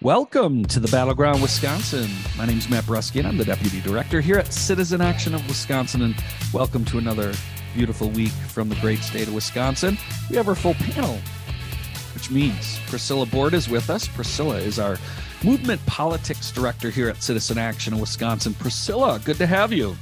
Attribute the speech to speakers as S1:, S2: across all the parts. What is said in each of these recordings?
S1: Welcome to the Battleground Wisconsin. My name is Matt Brusky, and I'm the Deputy Director here at Citizen Action of Wisconsin. And welcome to another beautiful week from the great state of Wisconsin. We have our full panel, which means Priscilla Board is with us. Priscilla is our Movement Politics Director here at Citizen Action of Wisconsin. Priscilla, good to have you.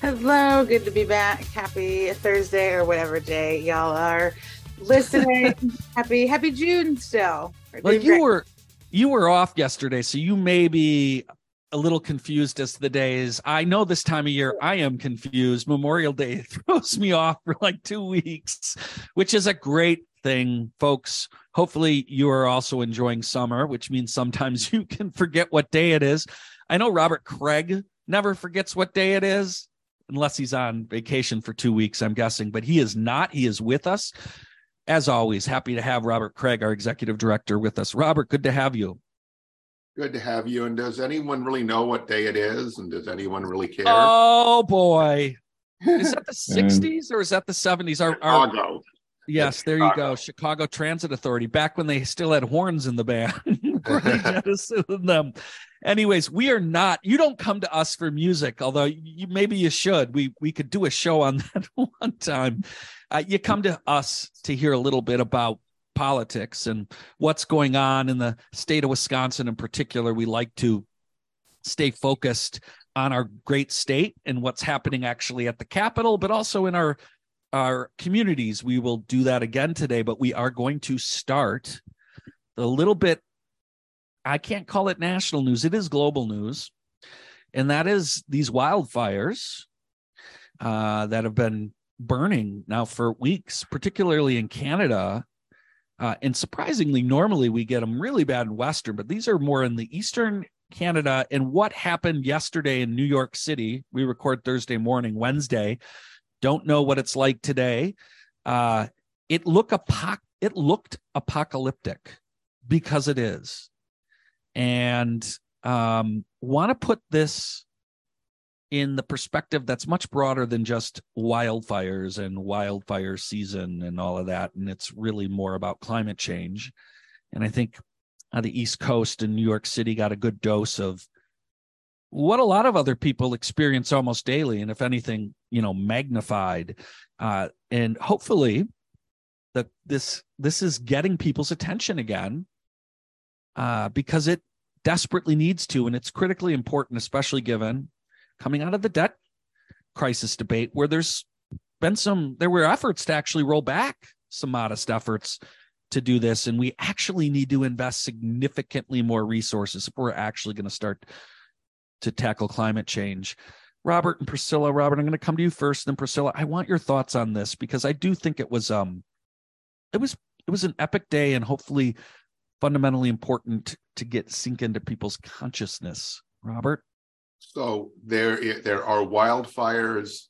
S2: Hello, good to be back. Happy Thursday or whatever day y'all are listening. happy Happy June still.
S1: Well, you great. were you were off yesterday, so you may be a little confused as to the days. I know this time of year I am confused. Memorial Day throws me off for like two weeks, which is a great thing, folks. Hopefully, you are also enjoying summer, which means sometimes you can forget what day it is. I know Robert Craig never forgets what day it is, unless he's on vacation for two weeks, I'm guessing, but he is not. He is with us as always, happy to have Robert Craig, our executive director, with us. Robert, good to have you.
S3: Good to have you. And does anyone really know what day it is? And does anyone really care?
S1: Oh boy. Is that the 60s or is that the 70s?
S3: Our, Chicago.
S1: yes, there you go. Chicago Transit Authority, back when they still had horns in the band. them. Anyways, we are not. You don't come to us for music, although you, maybe you should. We we could do a show on that one time. Uh, you come to us to hear a little bit about politics and what's going on in the state of Wisconsin in particular. We like to stay focused on our great state and what's happening actually at the Capitol, but also in our our communities. We will do that again today, but we are going to start a little bit. I can't call it national news; it is global news, and that is these wildfires uh, that have been burning now for weeks, particularly in Canada. Uh, and surprisingly, normally we get them really bad in Western, but these are more in the Eastern Canada. And what happened yesterday in New York City? We record Thursday morning, Wednesday. Don't know what it's like today. Uh, it look apoc- it looked apocalyptic because it is, and um, want to put this in the perspective that's much broader than just wildfires and wildfire season and all of that. And it's really more about climate change. And I think the East Coast and New York City got a good dose of what a lot of other people experience almost daily. And if anything, you know, magnified. Uh, and hopefully, the, this this is getting people's attention again uh, because it desperately needs to, and it's critically important, especially given coming out of the debt crisis debate where there's been some there were efforts to actually roll back some modest efforts to do this and we actually need to invest significantly more resources if we're actually going to start to tackle climate change. Robert and priscilla robert i'm going to come to you first then priscilla. I want your thoughts on this because i do think it was um it was it was an epic day and hopefully fundamentally important to get sink into people's consciousness robert
S3: so there, there are wildfires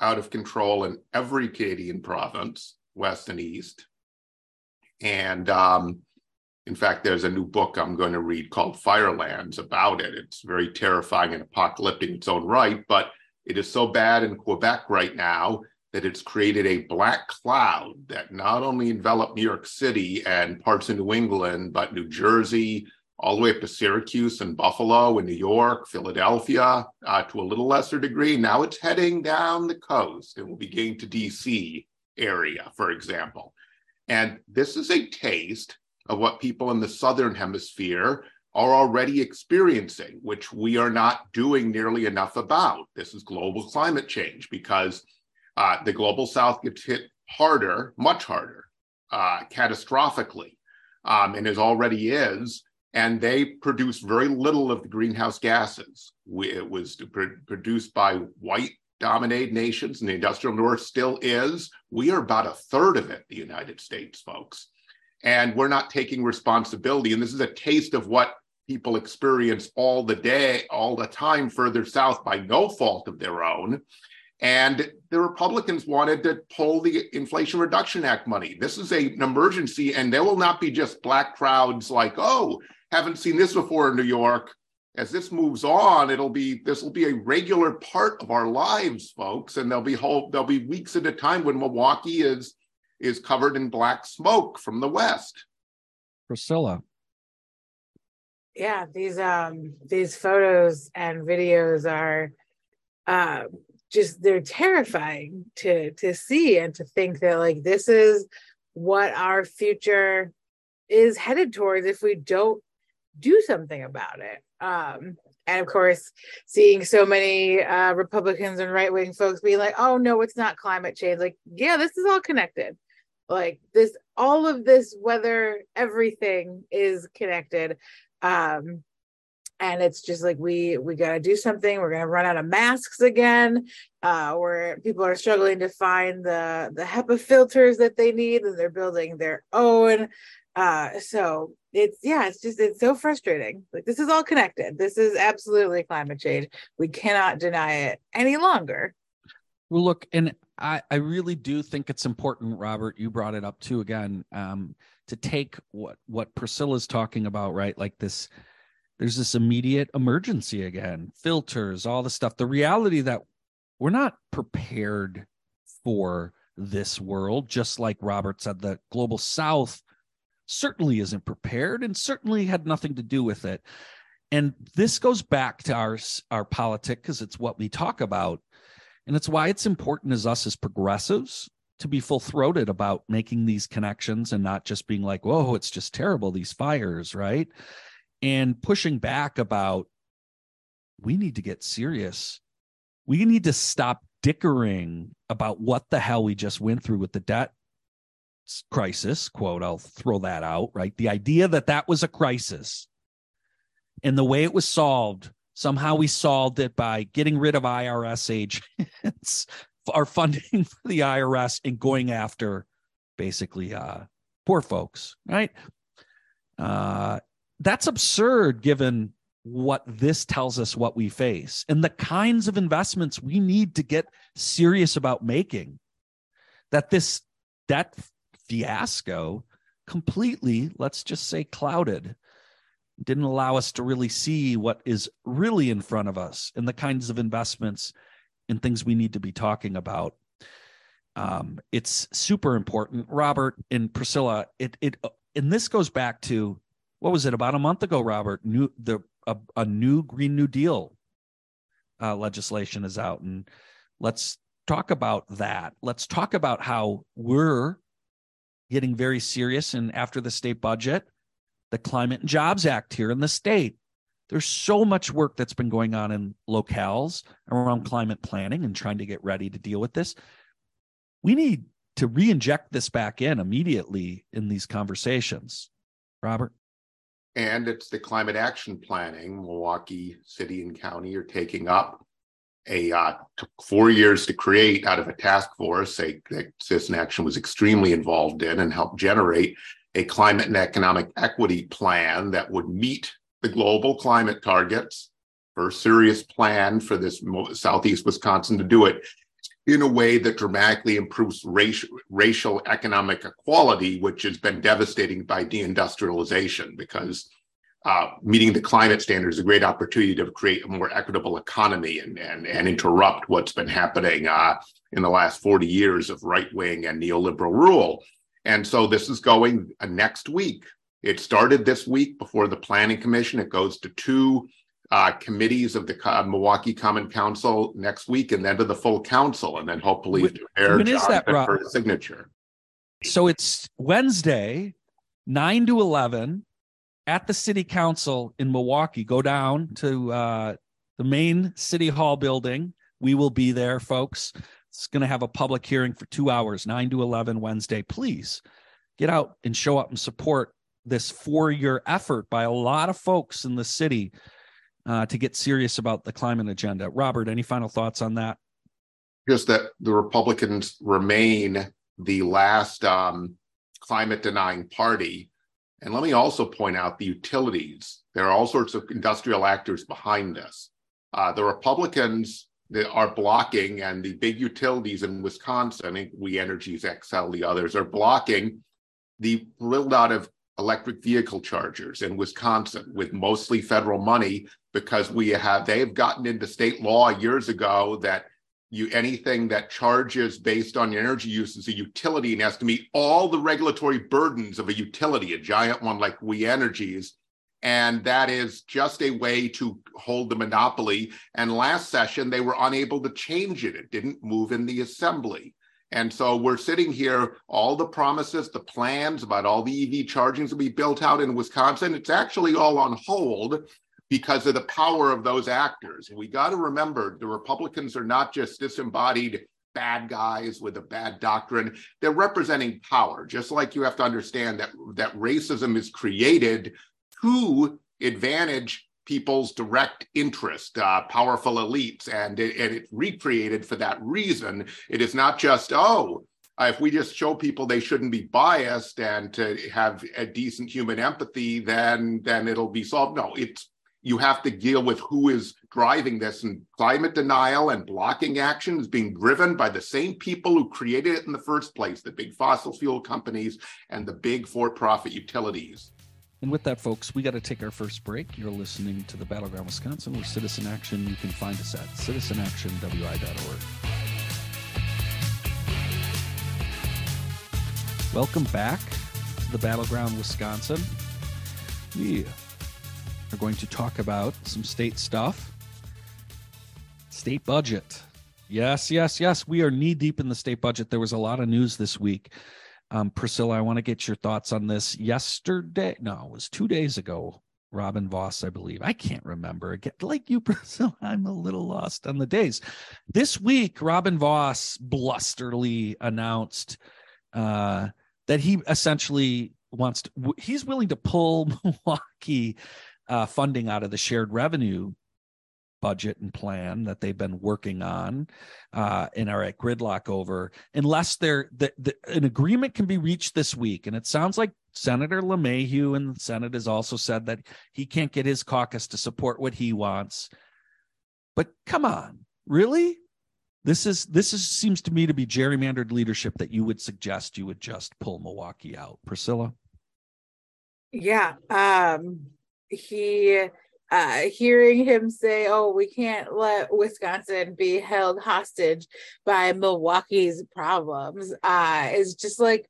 S3: out of control in every Canadian province, west and east. And um, in fact, there's a new book I'm going to read called Firelands about it. It's very terrifying and apocalyptic in its own right, but it is so bad in Quebec right now that it's created a black cloud that not only enveloped New York City and parts of New England, but New Jersey, all the way up to Syracuse and Buffalo and New York, Philadelphia, uh, to a little lesser degree. Now it's heading down the coast and will be getting to DC area, for example. And this is a taste of what people in the Southern Hemisphere are already experiencing, which we are not doing nearly enough about. This is global climate change because uh, the global South gets hit harder, much harder, uh, catastrophically, um, and as already is and they produce very little of the greenhouse gases. We, it was produced by white dominated nations, and the industrial north still is. We are about a third of it, the United States, folks. And we're not taking responsibility. And this is a taste of what people experience all the day, all the time further south by no fault of their own. And the Republicans wanted to pull the Inflation Reduction Act money. This is a, an emergency, and there will not be just black crowds like, oh, haven't seen this before in New York. As this moves on, it'll be this will be a regular part of our lives, folks, and there'll be whole there'll be weeks at a time when Milwaukee is is covered in black smoke from the west.
S1: Priscilla.
S2: yeah, these um these photos and videos are uh, just they're terrifying to to see and to think that like this is what our future is headed towards if we don't do something about it. Um, and of course, seeing so many uh, Republicans and right wing folks being like, "Oh no, it's not climate change." Like, yeah, this is all connected. Like this, all of this weather, everything is connected. Um, and it's just like we we got to do something. We're going to run out of masks again. Uh where people are struggling to find the the hepa filters that they need and they're building their own. Uh so it's yeah it's just it's so frustrating. Like this is all connected. This is absolutely climate change. We cannot deny it any longer.
S1: Well look and i i really do think it's important robert you brought it up too again um to take what what priscilla's talking about right? Like this there's this immediate emergency again filters all the stuff the reality that we're not prepared for this world just like robert said the global south certainly isn't prepared and certainly had nothing to do with it. And this goes back to our our politic because it's what we talk about. And it's why it's important as us as progressives to be full throated about making these connections and not just being like, whoa, it's just terrible, these fires, right? And pushing back about we need to get serious. We need to stop dickering about what the hell we just went through with the debt crisis, quote, I'll throw that out, right? The idea that that was a crisis and the way it was solved, somehow we solved it by getting rid of IRS agents, our funding for the IRS and going after basically uh, poor folks, right? Uh, that's absurd given what this tells us what we face and the kinds of investments we need to get serious about making that this debt fiasco completely, let's just say, clouded. Didn't allow us to really see what is really in front of us and the kinds of investments and things we need to be talking about. Um, it's super important. Robert and Priscilla, it it and this goes back to what was it about a month ago, Robert? New the a, a new Green New Deal uh, legislation is out, and let's talk about that. Let's talk about how we're getting very serious. And after the state budget, the Climate and Jobs Act here in the state. There's so much work that's been going on in locales around climate planning and trying to get ready to deal with this. We need to re inject this back in immediately in these conversations. Robert?
S3: And it's the climate action planning Milwaukee City and County are taking up a uh, took four years to create out of a task force a, that Citizen Action was extremely involved in and helped generate a climate and economic equity plan that would meet the global climate targets. First serious plan for this southeast Wisconsin to do it in a way that dramatically improves racial, racial economic equality, which has been devastating by deindustrialization because uh, meeting the climate standards is a great opportunity to create a more equitable economy and, and, and interrupt what's been happening uh, in the last 40 years of right wing and neoliberal rule. And so this is going uh, next week. It started this week before the Planning Commission. It goes to two uh, committees of the uh, Milwaukee Common Council next week, and then to the full council, and then hopefully when, to when is that, for signature.
S1: So it's Wednesday, nine to eleven at the city council in Milwaukee. Go down to uh, the main city hall building. We will be there, folks. It's going to have a public hearing for two hours, 9 to 11 Wednesday. Please get out and show up and support this four year effort by a lot of folks in the city uh, to get serious about the climate agenda. Robert, any final thoughts on that?
S3: Just that the Republicans remain the last um, climate denying party and let me also point out the utilities. There are all sorts of industrial actors behind this. Uh, the Republicans that are blocking, and the big utilities in Wisconsin, We Energies, Xcel, the others, are blocking the build out of electric vehicle chargers in Wisconsin with mostly federal money because we have they have gotten into state law years ago that you anything that charges based on your energy use is a utility and has to meet all the regulatory burdens of a utility, a giant one like We Energies And that is just a way to hold the monopoly. And last session, they were unable to change it. It didn't move in the assembly. And so we're sitting here, all the promises, the plans about all the EV chargings to be built out in Wisconsin, it's actually all on hold because of the power of those actors. And we got to remember the Republicans are not just disembodied bad guys with a bad doctrine. They're representing power, just like you have to understand that, that racism is created to advantage people's direct interest, uh, powerful elites, and it, and it's recreated for that reason. It is not just, oh, if we just show people they shouldn't be biased and to have a decent human empathy, then then it'll be solved. No, it's you have to deal with who is driving this and climate denial and blocking action is being driven by the same people who created it in the first place the big fossil fuel companies and the big for-profit utilities
S1: and with that, folks, we got to take our first break. You're listening to the Battleground Wisconsin with Citizen Action. You can find us at citizenactionwi.org. Welcome back to the Battleground Wisconsin. We are going to talk about some state stuff. State budget. Yes, yes, yes. We are knee deep in the state budget. There was a lot of news this week. Um, Priscilla, I want to get your thoughts on this. Yesterday, no, it was two days ago. Robin Vos, I believe. I can't remember. Again, like you, Priscilla, I'm a little lost on the days. This week, Robin Vos blusterly announced uh, that he essentially wants to, he's willing to pull Milwaukee uh, funding out of the shared revenue budget and plan that they've been working on uh, and are at gridlock over, unless there the, the, an agreement can be reached this week. And it sounds like Senator LeMahieu in the Senate has also said that he can't get his caucus to support what he wants. But come on, really? This is this is seems to me to be gerrymandered leadership that you would suggest you would just pull Milwaukee out. Priscilla?
S2: Yeah. Um he uh, hearing him say, "Oh, we can't let Wisconsin be held hostage by Milwaukee's problems," uh, is just like,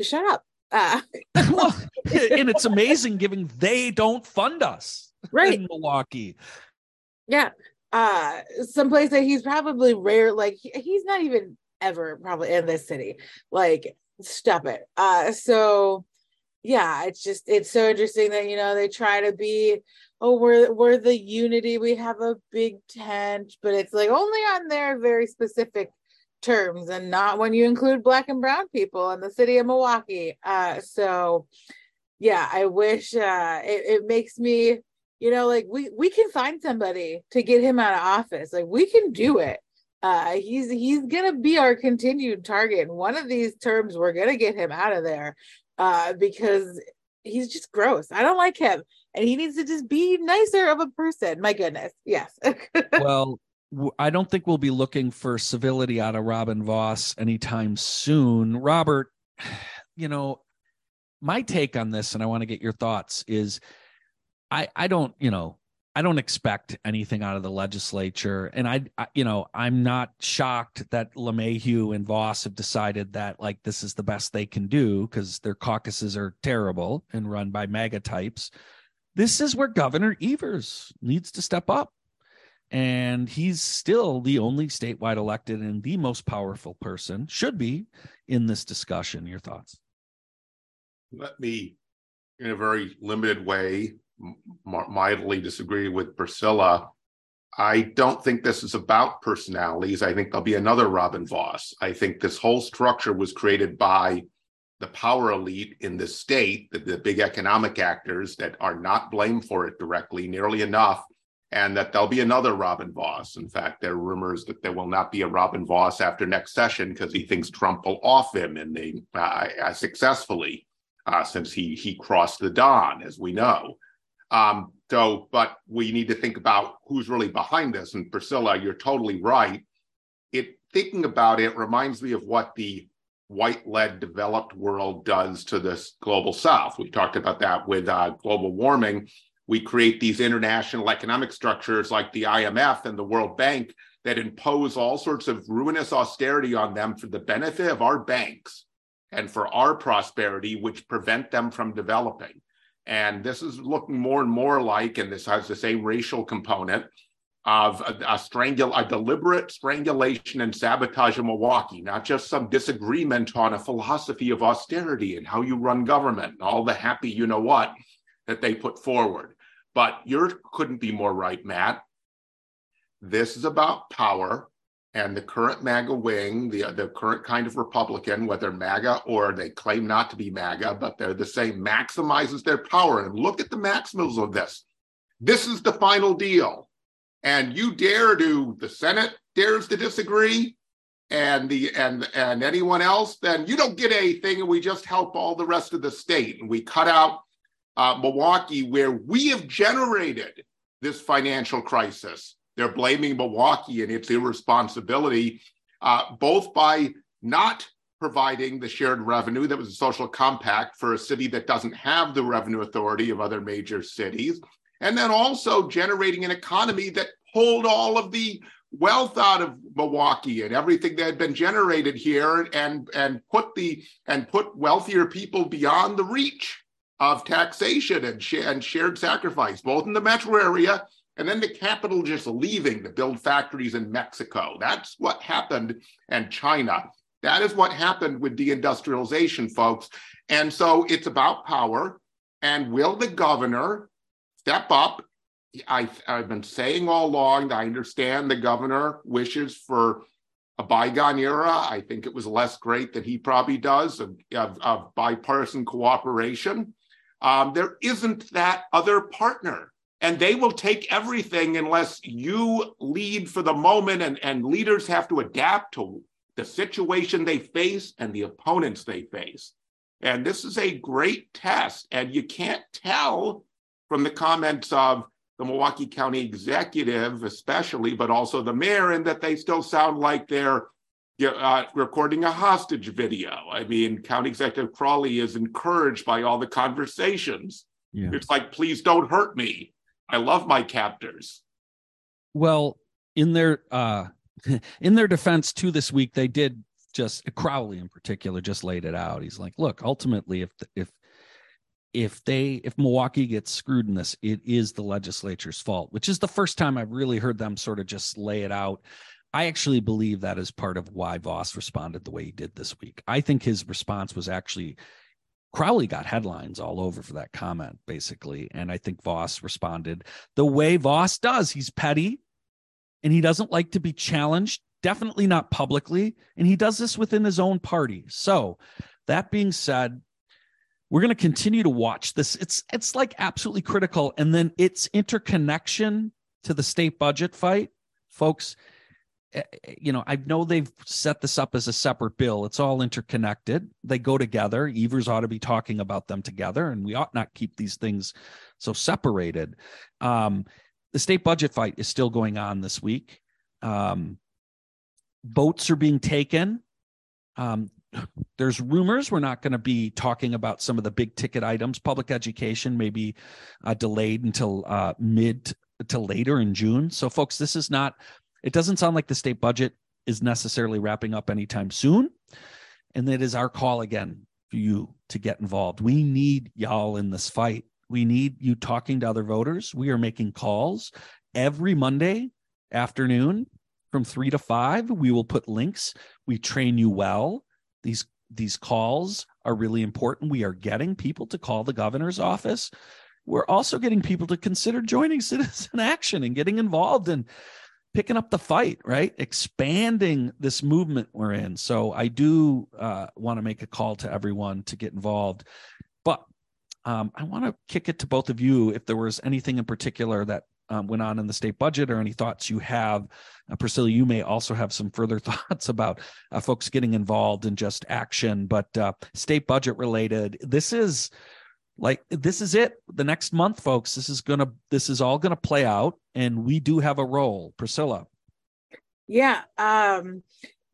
S2: shut up. Uh,
S1: well, and it's amazing, given they don't fund us,
S2: right?
S1: In Milwaukee,
S2: yeah, uh, someplace that he's probably rare. Like he's not even ever probably in this city. Like, stop it. Uh, so yeah, it's just it's so interesting that you know they try to be oh we're we're the unity we have a big tent but it's like only on their very specific terms and not when you include black and brown people in the city of milwaukee. Uh so yeah i wish uh it, it makes me you know like we we can find somebody to get him out of office. Like we can do it. Uh he's he's gonna be our continued target. And one of these terms we're gonna get him out of there uh because he's just gross i don't like him and he needs to just be nicer of a person. My goodness. Yes.
S1: well, I don't think we'll be looking for civility out of Robin Vos anytime soon. Robert, you know, my take on this, and I want to get your thoughts, is I I don't, you know, I don't expect anything out of the legislature, and I, I, you know, I'm not shocked that LeMahieu and Vos have decided that like this is the best they can do because their caucuses are terrible and run by MAGA types this is where Governor Evers needs to step up. And he's still the only statewide elected and the most powerful person, should be in this discussion. Your thoughts?
S3: Let me, in a very limited way, mildly disagree with Priscilla. I don't think this is about personalities. I think there'll be another Robin Vos. I think this whole structure was created by the power elite in the state, the, the big economic actors that are not blamed for it directly nearly enough, and that there'll be another Robin Vos. In fact, there are rumors that there will not be a Robin Vos after next session because he thinks Trump will off him and they uh, successfully uh, since he he crossed the Don, as we know. Um, so, but we need to think about who's really behind this. And Priscilla, you're totally right. It thinking about it reminds me of what the white led developed world does to this global south. We talked about that with uh, global warming. We create these international economic structures like the IMF and the World Bank that impose all sorts of ruinous austerity on them for the benefit of our banks and for our prosperity, which prevent them from developing. And this is looking more and more like, and this has the same racial component of a, a, strangul- a deliberate strangulation and sabotage of Milwaukee, not just some disagreement on a philosophy of austerity and how you run government and all the happy you know what that they put forward. But you couldn't be more right, Matt. This is about power and the current MAGA wing, the, the current kind of Republican, whether MAGA or they claim not to be MAGA, but they're the same, maximizes their power. And look at the maximals of this. This is the final deal. And you dare to, the Senate dares to disagree, and the and and anyone else, then you don't get anything, and we just help all the rest of the state. And we cut out uh, Milwaukee, where we have generated this financial crisis they're blaming Milwaukee and its irresponsibility, uh, both by not providing the shared revenue that was a social compact for a city that doesn't have the revenue authority of other major cities, and then also generating an economy that pulled all of the wealth out of Milwaukee and everything that had been generated here and and put the and put wealthier people beyond the reach of taxation and, sh- and shared sacrifice, both in the metro area and then the capital just leaving to build factories in Mexico. That's what happened, and China. That is what happened with deindustrialization, folks. And so it's about power. And will the governor step up? I, have been saying all along that I understand the governor wishes for a bygone era. I think it was less great than he probably does of, of, of bipartisan cooperation. Um, there isn't that other partner and they will take everything unless you lead for the moment and, and leaders have to adapt to the situation they face and the opponents they face. And this is a great test. And you can't tell from the comments of the milwaukee county executive especially but also the mayor and that they still sound like they're uh, recording a hostage video. I mean county executive Crowley is encouraged by all the conversations. Yeah. it's like please don't hurt me I love my captors.
S1: Well, in their uh in their defense too this week, they did just Crowley in particular just laid it out. He's like, look, ultimately, if if if they if Milwaukee gets screwed in this, it is the legislature's fault, which is the first time I've really heard them sort of just lay it out. I actually believe that is part of why Vos responded the way he did this week. I think his response was actually Crowley got headlines all over for that comment, basically. And I think Vos responded the way Vos does. He's petty and he doesn't like to be challenged, definitely not publicly. And he does this within his own party. So, that being said, we're going to continue to watch this. It's it's like absolutely critical. And then its interconnection to the state budget fight, folks. Eh, eh, you know, I know they've set this up as a separate bill. It's all interconnected. They go together. Evers ought to be talking about them together, and we ought not keep these things so separated. Um, the state budget fight is still going on this week. Um, votes are being taken. Um, there's rumors we're not going to be talking about some of the big ticket items. Public education may be uh, delayed until uh, mid to later in June. So, folks, this is not it doesn't sound like the state budget is necessarily wrapping up anytime soon. And it is our call again for you to get involved. We need y'all in this fight. We need you talking to other voters. We are making calls every Monday afternoon from three to five. We will put links. We train you well. These these calls are really important. We are getting people to call the governor's office. We're also getting people to consider joining Citizen Action and getting involved. And picking up the fight, right? Expanding this movement we're in. So I do uh, want to make a call to everyone to get involved. But um, I want to kick it to both of you if there was anything in particular that um, went on in the state budget or any thoughts you have. Uh, Priscilla, you may also have some further thoughts about uh, folks getting involved in just action, but uh, state budget related. This is like this is it. The next month folks this is gonna this is all gonna play out and we do have a role. Priscilla.
S2: Yeah um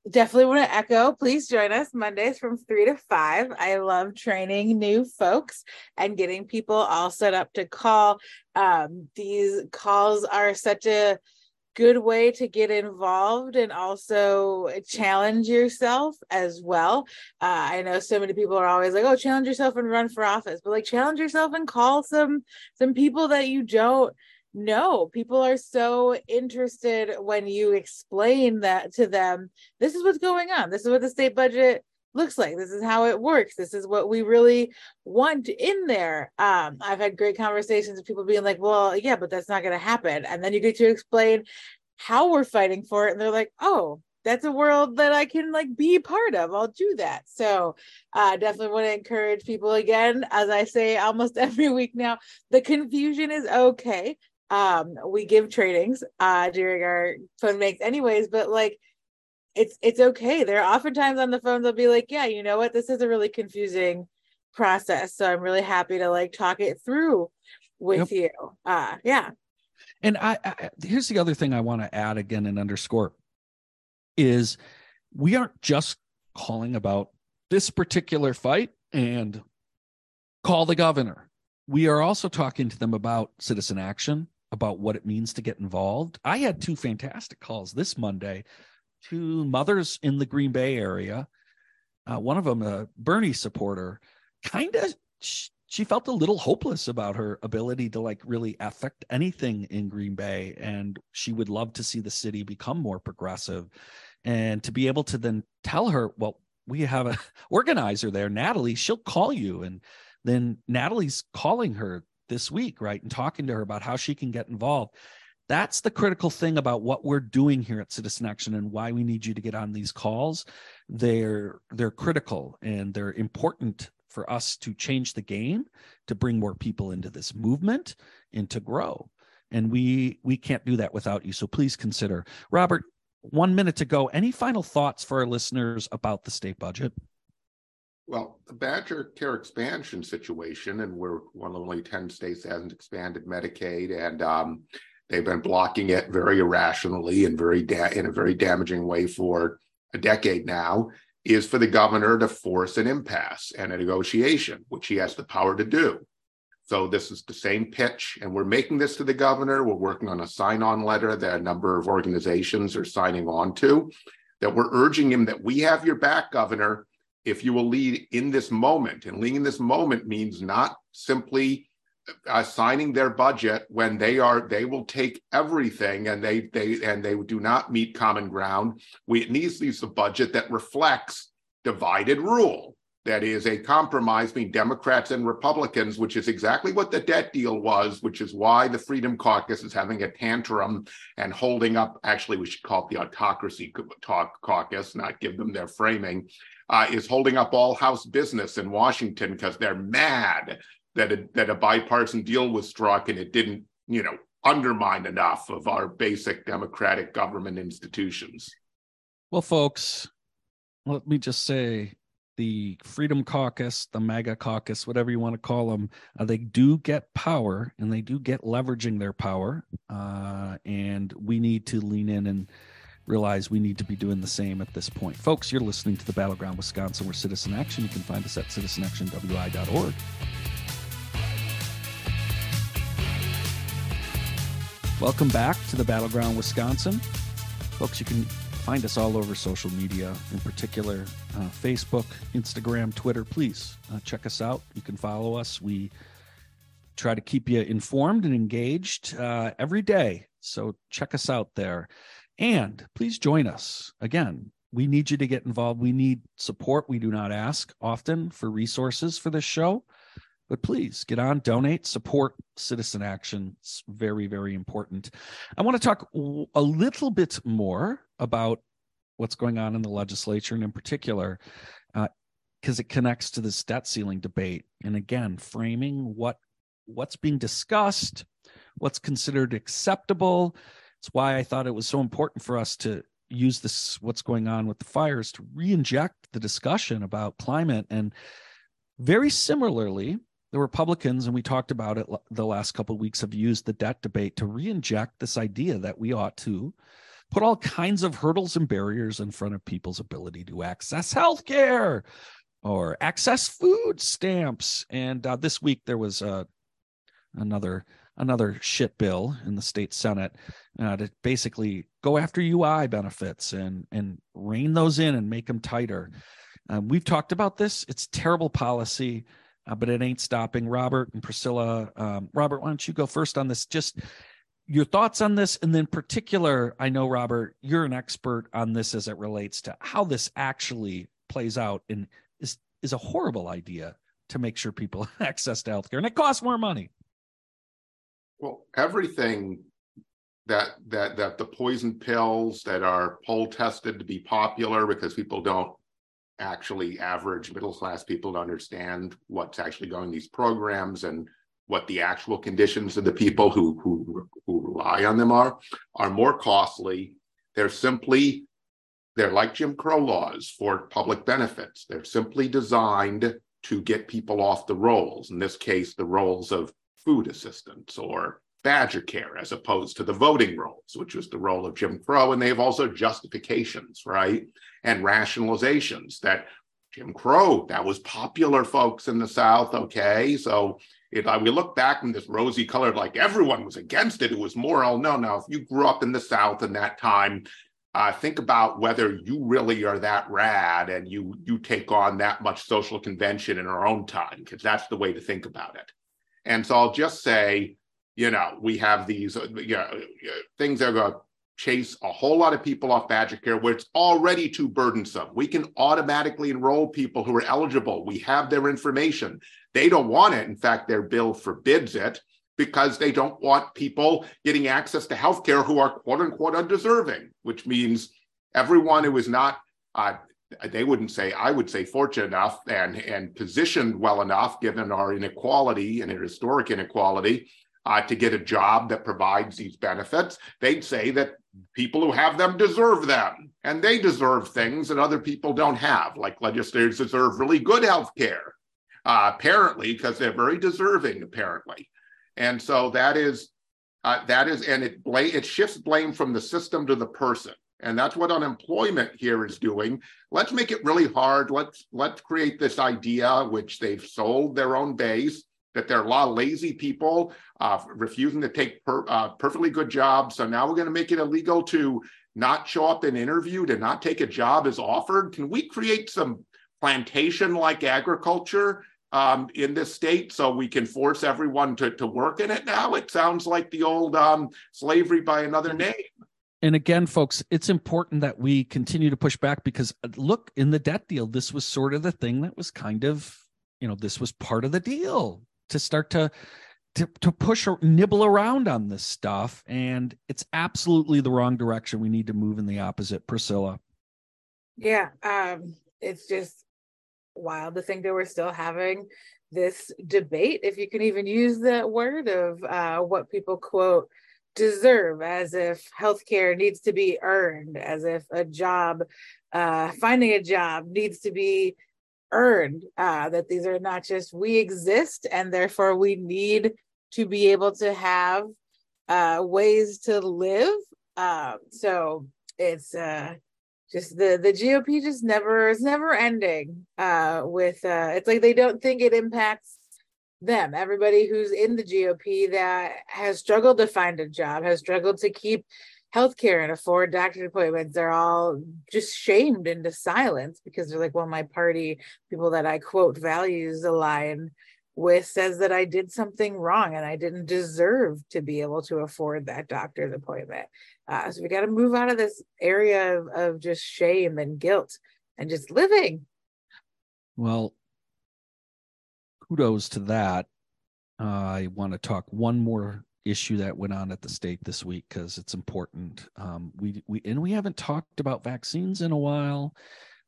S2: definitely want to echo. Please join us mondays from three to five. I love training new folks and getting people all set up to call. Um these calls are such a good way to get involved and also challenge yourself as well. Uh, I know so many people are always like, "Oh, challenge yourself and run for office," but like challenge yourself and call some some people that you don't know. People are so interested when you explain that to them. This is what's going on. This is what the state budget looks like this is how it works this is what we really want in there. Um i've had great conversations with people being like well yeah but that's not going to happen and then you get to explain how we're fighting for it and they're like oh that's a world that i can like be part of i'll do that. So i uh, definitely want to encourage people again as i say almost every week now the confusion is okay. Um we give trainings uh during our phone makes anyways but like it's it's okay. They're oftentimes on the phone, they'll be like, Yeah, you know what? This is a really confusing process. So I'm really happy to like talk it through with yep. you. Uh yeah.
S1: And I, I here's the other thing I want to add again and underscore is we aren't just calling about this particular fight and call the governor. We are also talking to them about citizen action, about what it means to get involved. I had two fantastic calls this Monday two mothers in the Green Bay area. Uh, one of them, a Bernie supporter, kind of she felt a little hopeless about her ability to like really affect anything in Green Bay, and she would love to see the city become more progressive, and to be able to then tell her, well, we have an organizer there, Natalie. She'll call you, and then Natalie's calling her this week, right, and talking to her about how she can get involved. That's the critical thing about what we're doing here at Citizen Action and why we need you to get on these calls. They're they're critical and they're important for us to change the game, to bring more people into this movement and to grow. And we we can't do that without you. So please consider. Robert, one minute to go. Any final thoughts for our listeners about the state budget?
S3: Well, the BadgerCare expansion situation, and we're one of only 10 states that hasn't expanded Medicaid. And um, They've been blocking it very irrationally and very da- in a very damaging way for a decade now. Is for the governor to force an impasse and a negotiation, which he has the power to do. So this is the same pitch, and we're making this to the governor. We're working on a sign-on letter that a number of organizations are signing on to. That we're urging him that we have your back, governor, if you will lead in this moment. And leading in this moment means not simply uh, signing their budget when they are they will take everything and they they and they do not meet common ground. We it needs to be a budget that reflects divided rule. That is a compromise between democrats and republicans which is exactly what the debt deal was which is why the freedom caucus is having a tantrum and holding up actually we should call it the autocracy talk caucus not give them their framing uh, is holding up all house business in washington because they're mad that a, that a bipartisan deal was struck and it didn't, you know, undermine enough of our basic democratic government institutions.
S1: Well, folks, let me just say the Freedom Caucus, the MAGA Caucus, whatever you want to call them, uh, they do get power and they do get leveraging their power. Uh, and we need to lean in and realize we need to be doing the same at this point. Folks, you're listening to the Battleground Wisconsin. We're Citizen Action. You can find us at citizenactionwi.org. Welcome back to the Battleground Wisconsin. Folks, you can find us all over social media, in particular uh, Facebook, Instagram, Twitter. Please uh, check us out. You can follow us. We try to keep you informed and engaged uh, every day. So check us out there. And please join us. Again, we need you to get involved. We need support. We do not ask often for resources for this show but please get on, donate, support citizen action. It's very, very important. I want to talk a little bit more about what's going on in the legislature, and in particular, because uh, it connects to this debt ceiling debate. And again, framing what what's being discussed, what's considered acceptable. It's why I thought it was so important for us to use this what's going on with the fires to re-inject the discussion about climate and very similarly the Republicans, and we talked about it the last couple of weeks, have used the debt debate to re-inject this idea that we ought to put all kinds of hurdles and barriers in front of people's ability to access health care or access food stamps. And uh, this week there was uh, another another shit bill in the state senate uh, to basically go after UI benefits and and rein those in and make them tighter. Um, we've talked about this. It's terrible policy, uh, but it ain't stopping. Robert and Priscilla. Um, Robert, why don't you go first on this? Just your thoughts on this, and then particular. I know Robert, you're an expert on this as it relates to how this actually plays out, and is is a horrible idea to make sure people have access to healthcare, and it costs more money.
S3: Well, everything that that that the poison pills that are poll tested to be popular because people don't actually average middle class people to understand what's actually going these programs and what the actual conditions of the people who who who rely on them are are more costly. They're simply they're like jim crow laws for public benefits. They're simply designed to get people off the rolls. In this case the rolls of food assistance or badger care as opposed to the voting rolls, which was the role of Jim Crow. And they have also justifications, right? And rationalizations that Jim Crow, that was popular, folks in the South. Okay. So if I, we look back in this rosy colored, like everyone was against it, it was moral. No, no. If you grew up in the South in that time, uh, think about whether you really are that rad and you you take on that much social convention in our own time, because that's the way to think about it. And so I'll just say, you know, we have these uh, you know, things that are going to chase a whole lot of people off BadgerCare where it's already too burdensome. We can automatically enroll people who are eligible. We have their information. They don't want it. In fact, their bill forbids it because they don't want people getting access to health care who are quote unquote undeserving, which means everyone who is not uh, they wouldn't say i would say fortunate enough and and positioned well enough given our inequality and historic inequality uh, to get a job that provides these benefits, they'd say that people who have them deserve them. And they deserve things that other people don't have, like legislators deserve really good health care, uh, apparently, because they're very deserving, apparently. And so that is, uh, that is, and it, bl- it shifts blame from the system to the person. And that's what unemployment here is doing. Let's make it really hard. Let's let's create this idea, which they've sold their own base, that there are a lot of lazy people uh, refusing to take per, uh, perfectly good jobs. So now we're going to make it illegal to not show up and interview, to not take a job as offered. Can we create some plantation like agriculture um, in this state so we can force everyone to, to work in it now? It sounds like the old um, slavery by another name.
S1: And again, folks, it's important that we continue to push back because uh, look, in the debt deal, this was sort of the thing that was kind of, you know, this was part of the deal to start to to, to push or nibble around on this stuff and it's absolutely the wrong direction. We need to move in the opposite priscilla.
S2: Yeah um it's just wild to think that we're still having this debate if you can even use that word of uh, what people quote deserve as if healthcare needs to be earned as if a job uh, finding a job needs to be earned uh, that these are not just we exist and therefore we need to be able to have uh, ways to live. Uh, so it's uh, just the the gop just never is never ending uh, with uh, it's like they don't think it impacts them. Everybody who's in the gop that has struggled to find a job has struggled to keep healthcare and afford doctor appointments they're all just shamed into silence because they're like well my party people that i quote values align with says that i did something wrong and i didn't deserve to be able to afford that doctor's appointment. Uh, so we got to move out of this area of, of just shame and guilt and just living.
S1: Well kudos to that. Uh, i want to talk one more issue that went on at the state this week because it's important. Um, we we and we haven't talked about vaccines in a while,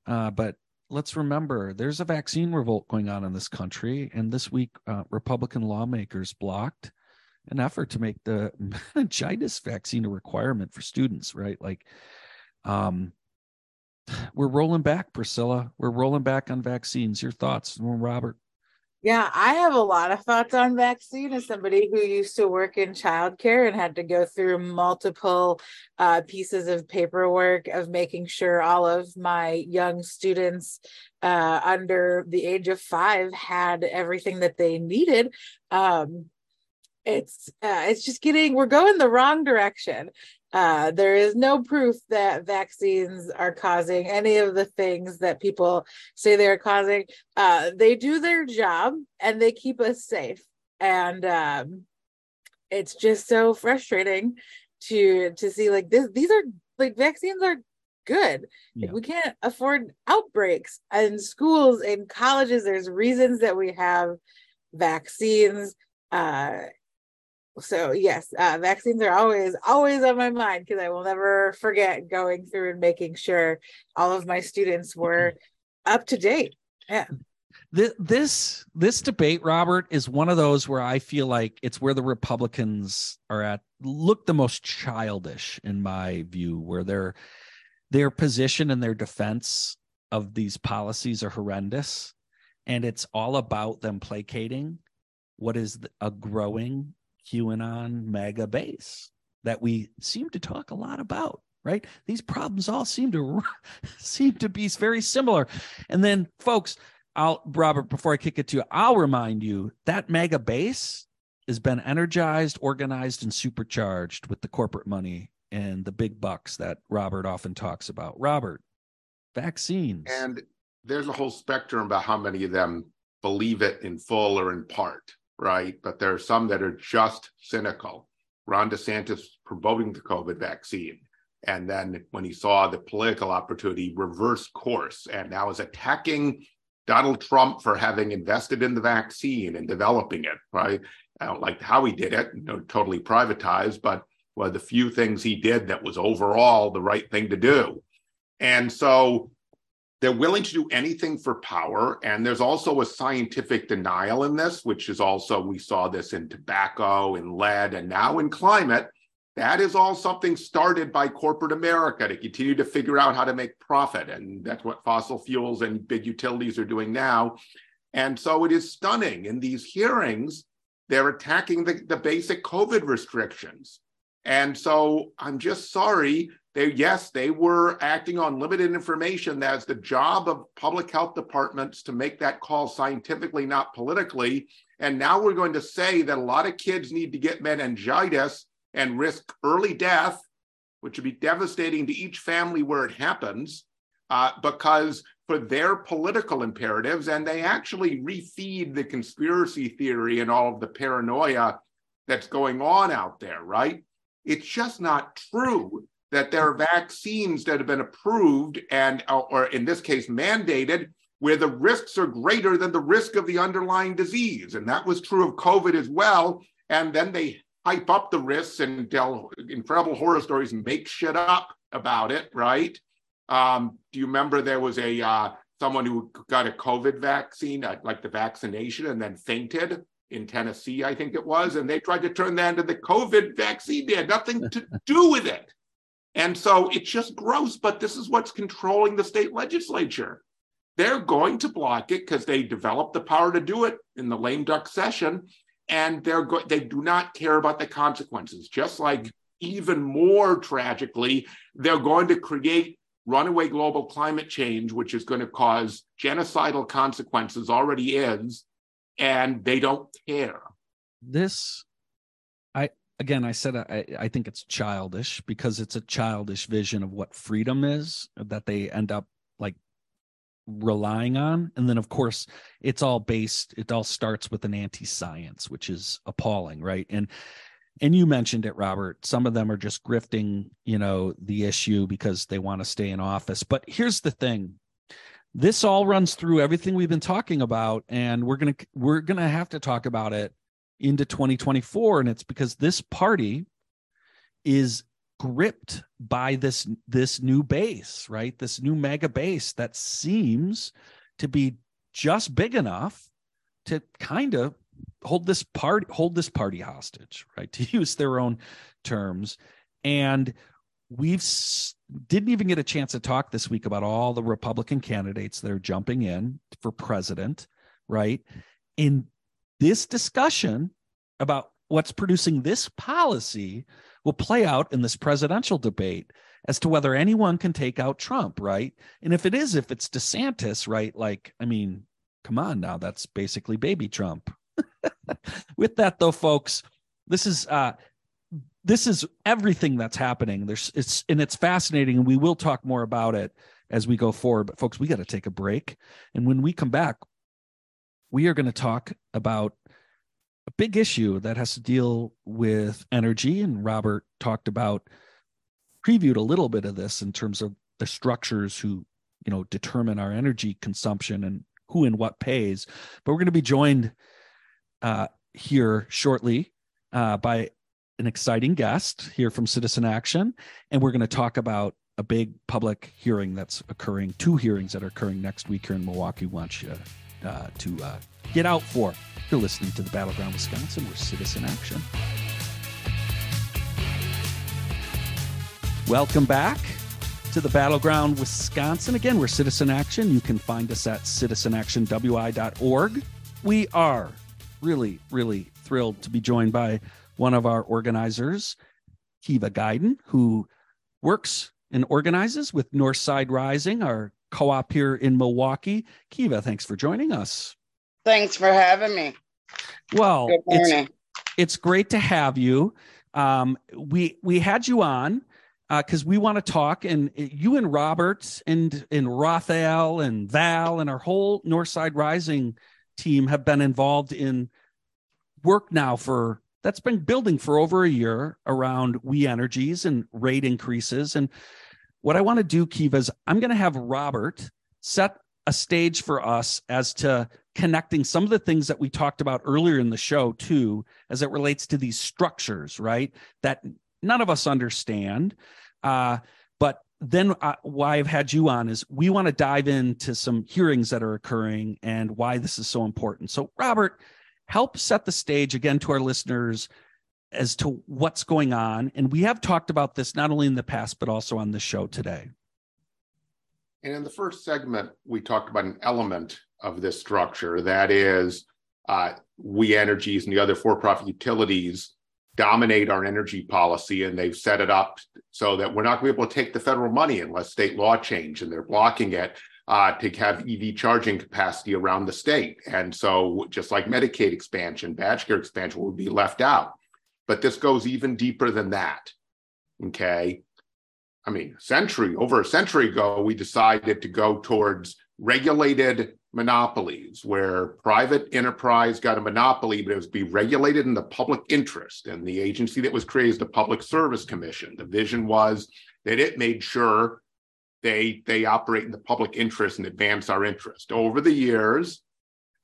S1: uh, but let's remember there's a vaccine revolt going on in this country, and this week uh, Republican lawmakers blocked an effort to make the meningitis vaccine a requirement for students. Right, like, um, we're rolling back, Priscilla. We're rolling back on vaccines. Your thoughts, Robert?
S2: Yeah, I have a lot of thoughts on vaccine as somebody who used to work in childcare and had to go through multiple uh, pieces of paperwork of making sure all of my young students uh, under the age of five had everything that they needed. Um, it's uh, it's just getting we're going the wrong direction uh, there is no proof that vaccines are causing any of the things that people say they're causing. Uh, they do their job and they keep us safe. And um, it's just so frustrating to to see like this these are like vaccines are good. Yeah. we can't afford outbreaks in schools in colleges. There's reasons that we have vaccines. Uh so yes uh, vaccines are always always on my mind because i will never forget going through and making sure all of my students were up to date. Yeah.
S1: This this debate robert is one of those where i feel like it's where the republicans are at look the most childish in my view where their their position and their defense of these policies are horrendous and it's all about them placating what is a growing QAnon MAGA base that we seem to talk a lot about right? These problems all seem to seem to be very similar. And then folks i'll robert before i kick it to you i'll remind you that MAGA base has been energized organized and supercharged with the corporate money and the big bucks that robert often talks about. Robert vaccines.
S3: And there's a whole spectrum about how many of them believe it in full or in part right? But there are some that are just cynical. Ron DeSantis promoting the COVID vaccine. And then when he saw the political opportunity, reverse course and now is attacking Donald Trump for having invested in the vaccine and developing it, right? I don't like how he did it, you know, totally privatized, but one of the few things he did that was overall the right thing to do. And so they're willing to do anything for power. And there's also a scientific denial in this, which is also, we saw this in tobacco, and lead, and now in climate. That is all something started by corporate America to continue to figure out how to make profit. And that's what fossil fuels and big utilities are doing now. And so it is stunning. In these hearings, they're attacking the, the basic COVID restrictions. And so I'm just sorry they yes they were acting on limited information that's the job of public health departments to make that call scientifically not politically. And now we're going to say that a lot of kids need to get meningitis and risk early death which would be devastating to each family where it happens uh, because for their political imperatives and they actually refeed the conspiracy theory and all of the paranoia that's going on out there right? It's just not true that there are vaccines that have been approved and, or in this case, mandated, where the risks are greater than the risk of the underlying disease. And that was true of COVID as well. And then they hype up the risks and tell incredible horror stories and make shit up about it, right? Um, do you remember there was a uh, someone who got a COVID vaccine, uh, like the vaccination, and then fainted in Tennessee, I think it was, and they tried to turn that into the COVID vaccine. They had nothing to do with it. And so it's just gross, but this is what's controlling the state legislature. They're going to block it because they developed the power to do it in the lame duck session. And they're go- they do not care about the consequences. Just like even more tragically, they're going to create runaway global climate change, which is going to cause genocidal consequences, already is, and they don't care.
S1: This again, I said I, I think it's childish because it's a childish vision of what freedom is that they end up like relying on. And then, of course, it's all based, it all starts with an anti science, which is appalling, right? And and you mentioned it robert some of them are just grifting you know the issue because they want to stay in office but here's the thing this all runs through everything we've been talking about and we're going to we're going to have to talk about it into 2024 and it's because this party is gripped by this this new base right? This new MAGA base that seems to be just big enough to kind of hold this part hold this party hostage right? To use their own terms. And we've didn't even get a chance to talk this week about all the republican candidates that are jumping in for president right? In this discussion about what's producing this policy will play out in this presidential debate as to whether anyone can take out Trump, right? And if it is, if it's DeSantis, right? Like, I mean, come on now, that's basically baby Trump. With that, though, folks, this is uh, this is everything that's happening. There's it's and it's fascinating, and we will talk more about it as we go forward. But folks, we got to take a break, and when we come back, we are going to talk about a big issue that has to deal with energy. And Robert talked about previewed a little bit of this in terms of the structures who you know determine our energy consumption and who and what pays. But we're going to be joined uh, here shortly uh, by an exciting guest here from Citizen Action, and we're going to talk about a big public hearing that's occurring, two hearings that are occurring next week here in Milwaukee. We want you uh, to uh, get out for. You're listening to the Battleground Wisconsin. We're Citizen Action. Welcome back to the Battleground Wisconsin. Again, we're Citizen Action. You can find us at citizenactionwi.org. We are really, really thrilled to be joined by one of our organizers, Keviea Guiden, who works and organizes with Northside Rising, our co op here in Milwaukee. Keviea, thanks for joining us.
S4: Thanks for having me.
S1: Well, it's, it's great to have you. Um, we we had you on because uh, we want to talk, and you and Roberts and and Raphael and Val and our whole Northside Rising team have been involved in work now for that's been building for over a year around We Energies and rate increases. And what I want to do, Keviea, is I'm going to have Robert set a stage for us as to connecting some of the things that we talked about earlier in the show too as it relates to these structures right that none of us understand. Uh, but then uh, why i've had you on is we want to dive into some hearings that are occurring and why this is so important. So robert help set the stage again to our listeners as to what's going on and we have talked about this not only in the past but also on the show today
S3: and in the first segment, we talked about an element of this structure that is, uh, We Energies and the other for profit utilities dominate our energy policy, and they've set it up so that we're not going to be able to take the federal money unless state law change, and they're blocking it. Uh, to have EV charging capacity around the state. And so, just like Medicaid expansion, BadgerCare expansion will be left out. But this goes even deeper than that. Okay. I mean, century over a century ago, we decided to go towards regulated monopolies where private enterprise got a monopoly, but it was be regulated in the public interest. And the agency that was created is the Public Service Commission. The vision was that it made sure they they operate in the public interest and advance our interest. Over the years,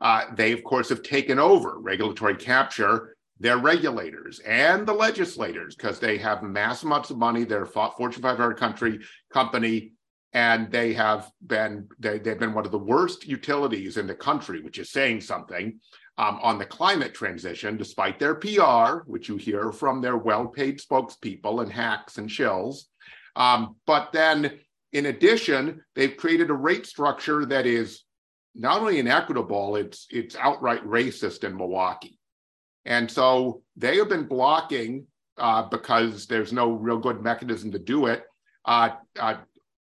S3: uh, they of course have taken over regulatory capture their regulators and the legislators because they have mass amounts of money. They're a Fortune 500 country company, and they have been they, they've been one of the worst utilities in the country, which is saying something um, on the climate transition, despite their PR, which you hear from their well-paid spokespeople and hacks and shills. Um, but then, in addition, they've created a rate structure that is not only inequitable, it's it's outright racist in Milwaukee. And so they have been blocking uh, because there's no real good mechanism to do it. Uh, uh,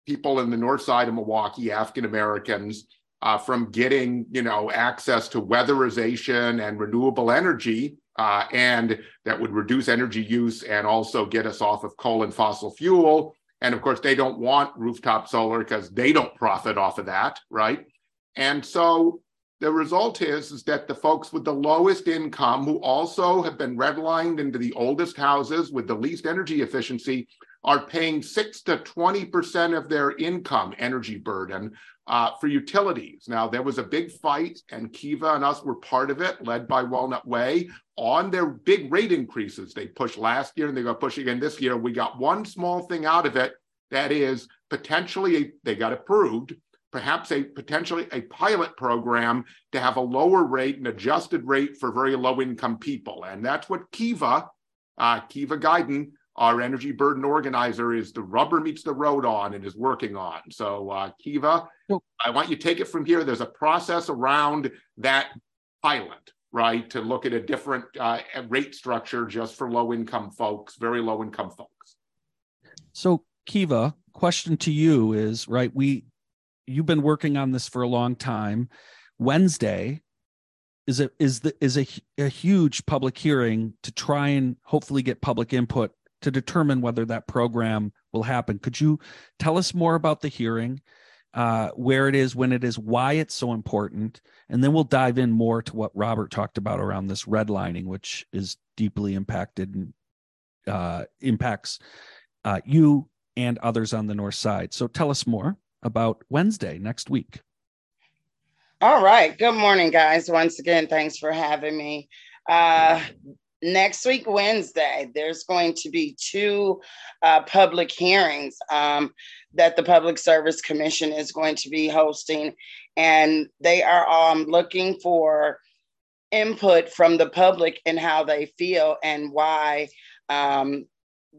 S3: people in the north side of Milwaukee, African Americans, uh, from getting you know access to weatherization and renewable energy, uh, and that would reduce energy use and also get us off of coal and fossil fuel. And of course, they don't want rooftop solar because they don't profit off of that, right? And so the result is, is that the folks with the lowest income, who also have been redlined into the oldest houses with the least energy efficiency, are paying 6 to 20% of their income energy burden uh, for utilities. Now, there was a big fight, and Keviea and us were part of it, led by Walnut Way, on their big rate increases they pushed last year and they're going to push again this year. We got one small thing out of it that is potentially, they got approved perhaps a potentially a pilot program to have a lower rate, an adjusted rate for very low income people. And that's what Keviea, uh, Keviea Guiden, our energy burden organizer, is the rubber meets the road on and is working on. So, uh, Keviea, I want you to take it from here. There's a process around that pilot, right, to look at a different uh, rate structure just for low income folks, very low income folks.
S1: So, Keviea, question to you is right, we you've been working on this for a long time. Wednesday, is a is the is a, a huge public hearing to try and hopefully get public input to determine whether that program will happen. Could you tell us more about the hearing, uh, where it is, when it is, why it's so important, and then we'll dive in more to what Robert talked about around this redlining, which is deeply impacted and uh, impacts uh, you and others on the north side. So tell us more about Wednesday next week.
S4: All right. Good morning, guys. Once again, thanks for having me. Uh, next week, Wednesday, there's going to be two uh, public hearings um, that the Public Service Commission is going to be hosting, and they are um, looking for input from the public and how they feel and why um,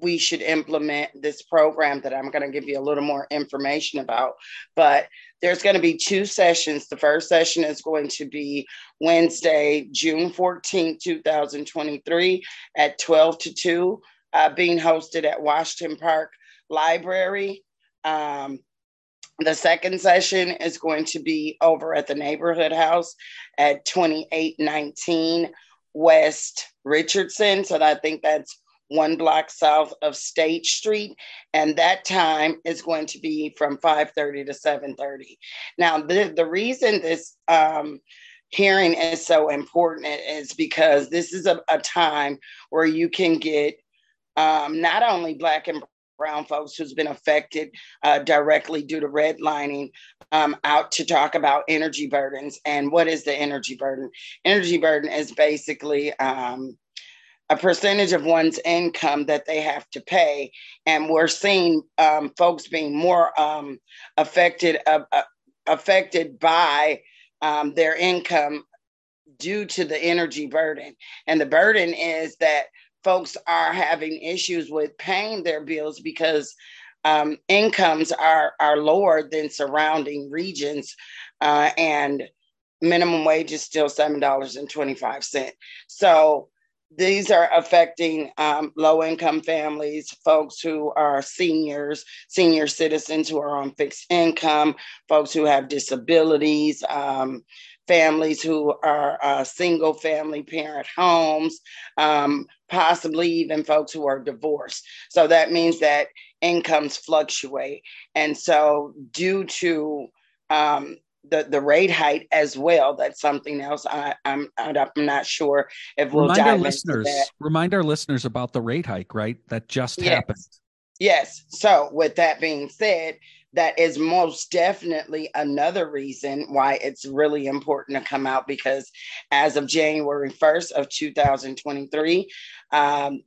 S4: we should implement this program that I'm going to give you a little more information about. But there's going to be two sessions. The first session is going to be Wednesday, June 14th, 2023 at 12 to 2, uh, being hosted at Washington Park Library. Um, the second session is going to be over at the neighborhood house at 2819 West Richardson. So I think that's one block south of State Street, and that time is going to be from 5:30 to 7:30. Now, the the reason this um, hearing is so important is because this is a, a time where you can get um, not only Black and brown folks who's been affected uh, directly due to redlining um, out to talk about energy burdens and what is the energy burden energy burden is basically um, a percentage of one's income that they have to pay. And we're seeing um, folks being more um, affected uh, uh, affected by um, their income due to the energy burden. And the burden is that folks are having issues with paying their bills because um, incomes are are lower than surrounding regions, uh, and minimum wage is still seven dollars and twenty five cent. So these are affecting um, low income families, folks who are seniors, senior citizens who are on fixed income, folks who have disabilities, um, families who are uh, single family parent homes, um, possibly even folks who are divorced. So that means that incomes fluctuate. And so, due to um, the the rate height as well. That's something else. I, I'm I'm not sure if we'll
S1: remind our listeners. Remind our listeners about the rate hike, right? That just
S4: yes.
S1: happened.
S4: Yes. So with that being said, that is most definitely another reason why it's really important to come out because as of January 1st of 2023, um,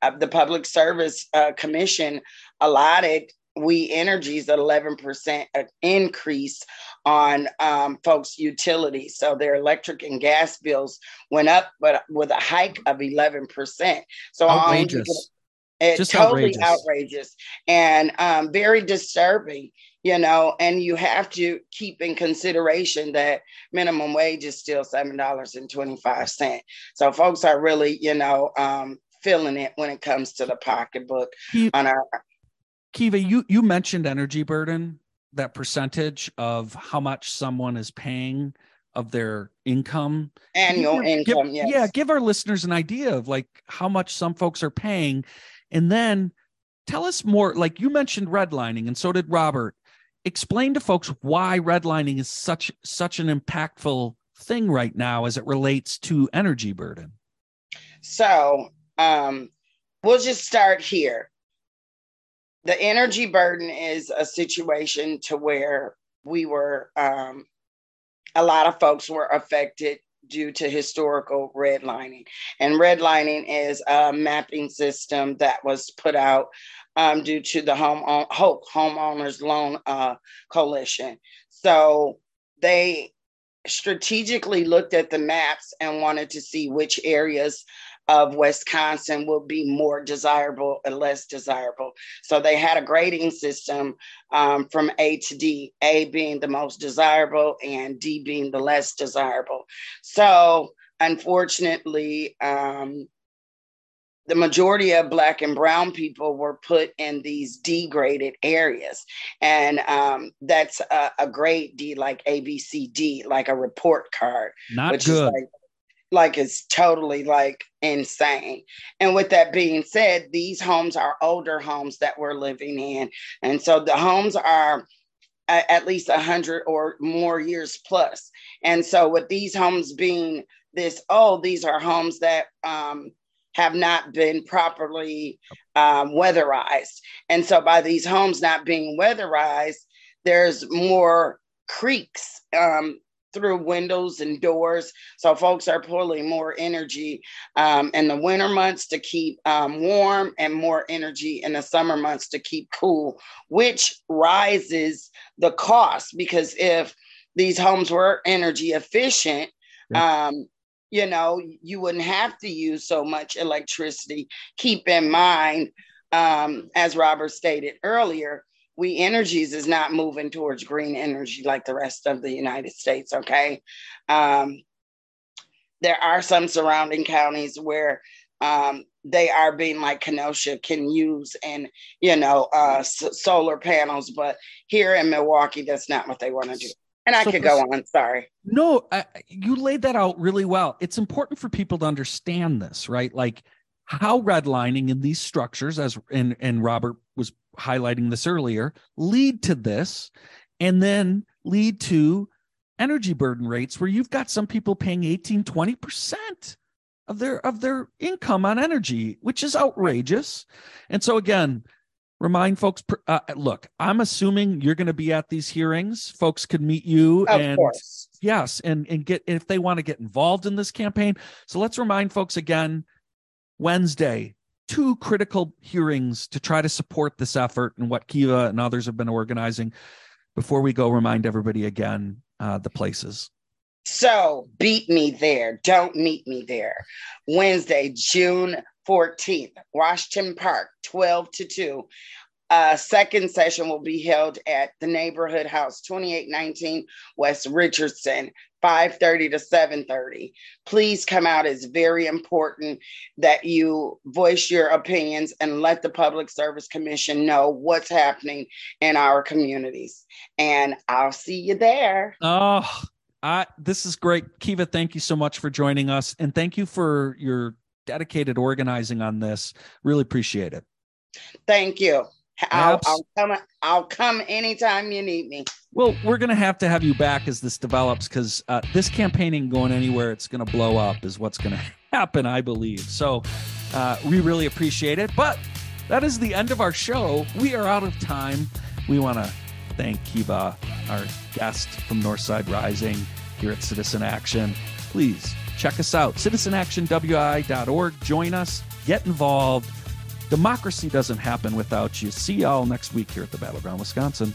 S4: uh, the Public Service uh, Commission allotted We Energies at 11% increase on um, folks' utilities. So their electric and gas bills went up, but with a hike of 11%. So
S1: outrageous.
S4: It's Just totally outrageous, outrageous and um, very disturbing, you know. And you have to keep in consideration that minimum wage is still $7.25. So folks are really, you know, um, feeling it when it comes to the pocketbook on our
S1: Keviea, you you mentioned energy burden, that percentage of how much someone is paying of their income.
S4: Annual give, income,
S1: give,
S4: yes.
S1: Yeah, give our listeners an idea of like how much some folks are paying. And then tell us more. Like you mentioned redlining, and so did Robert. Explain to folks why redlining is such such an impactful thing right now as it relates to energy burden.
S4: So um, we'll just start here the energy burden is a situation to where we were um, a lot of folks were affected due to historical redlining. And redlining is a mapping system that was put out um, due to the home on, hope homeowners loan uh, coalition. So they strategically looked at the maps and wanted to see which areas of Wisconsin will be more desirable and less desirable. So they had a grading system um, from A to D, A being the most desirable and D being the less desirable. So unfortunately, um, the majority of black and brown people were put in these degraded areas and um, that's a, a, grade d like abcd like a report card
S1: not which good.
S4: is like, like it's totally like insane and with that being said these homes are older homes that we're living in and so the homes are at least 100 or more years plus. and so with these homes being this oh these are homes that um, have not been properly um, weatherized. And so, by these homes not being weatherized, there's more creaks um, through windows and doors. So, folks are pulling more energy um, in the winter months to keep um, warm and more energy in the summer months to keep cool, which rises the cost because if these homes were energy efficient, um, you know, you wouldn't have to use so much electricity. Keep in mind, um, as Robert stated earlier, We Energies is not moving towards green energy like the rest of the United States. Okay. Um, there are some surrounding counties where um, they are being like Kenosha can use and you know uh, s- solar panels, but here in Milwaukee, that's not what they want to do. And I so could go on. Sorry.
S1: No, I, you laid that out really well. It's important for people to understand this, right? Like how redlining in these structures, as and and Robert was highlighting this earlier, lead to this, and then lead to energy burden rates where you've got some people paying 18, 20 percent of their of their income on energy, which is outrageous. And so again, remind folks uh, look i'm assuming you're going to be at these hearings folks could meet you
S4: of
S1: and
S4: course.
S1: yes and and get if they want to get involved in this campaign so let's remind folks again wednesday two critical hearings to try to support this effort and what Keviea and others have been organizing. Before we go remind everybody again uh, the places.
S4: So beat me there. Don't meet me there. Wednesday june 14th, Washington Park, 12 to 2. Uh, second session will be held at the neighborhood house 2819 west richardson 5.30 to 7.30 please come out it's very important that you voice your opinions and let the public service commission know what's happening in our communities and i'll see you there
S1: oh I, this is great Keviea thank you so much for joining us and thank you for your dedicated organizing on this. Really appreciate it.
S4: Thank you. I'll, I'll, come. I'll come anytime you need me.
S1: Well, we're going to have to have you back as this develops because uh, this campaigning going anywhere, it's going to blow up, is what's going to happen, I believe. So uh, we really appreciate it. But that is the end of our show. We are out of time. We want to thank Keviea, our guest from Northside Rising here at Citizen Action. Please Check us out, citizenactionwi.org. Join us, get involved. Democracy doesn't happen without you. See y'all next week here at the Battleground, Wisconsin.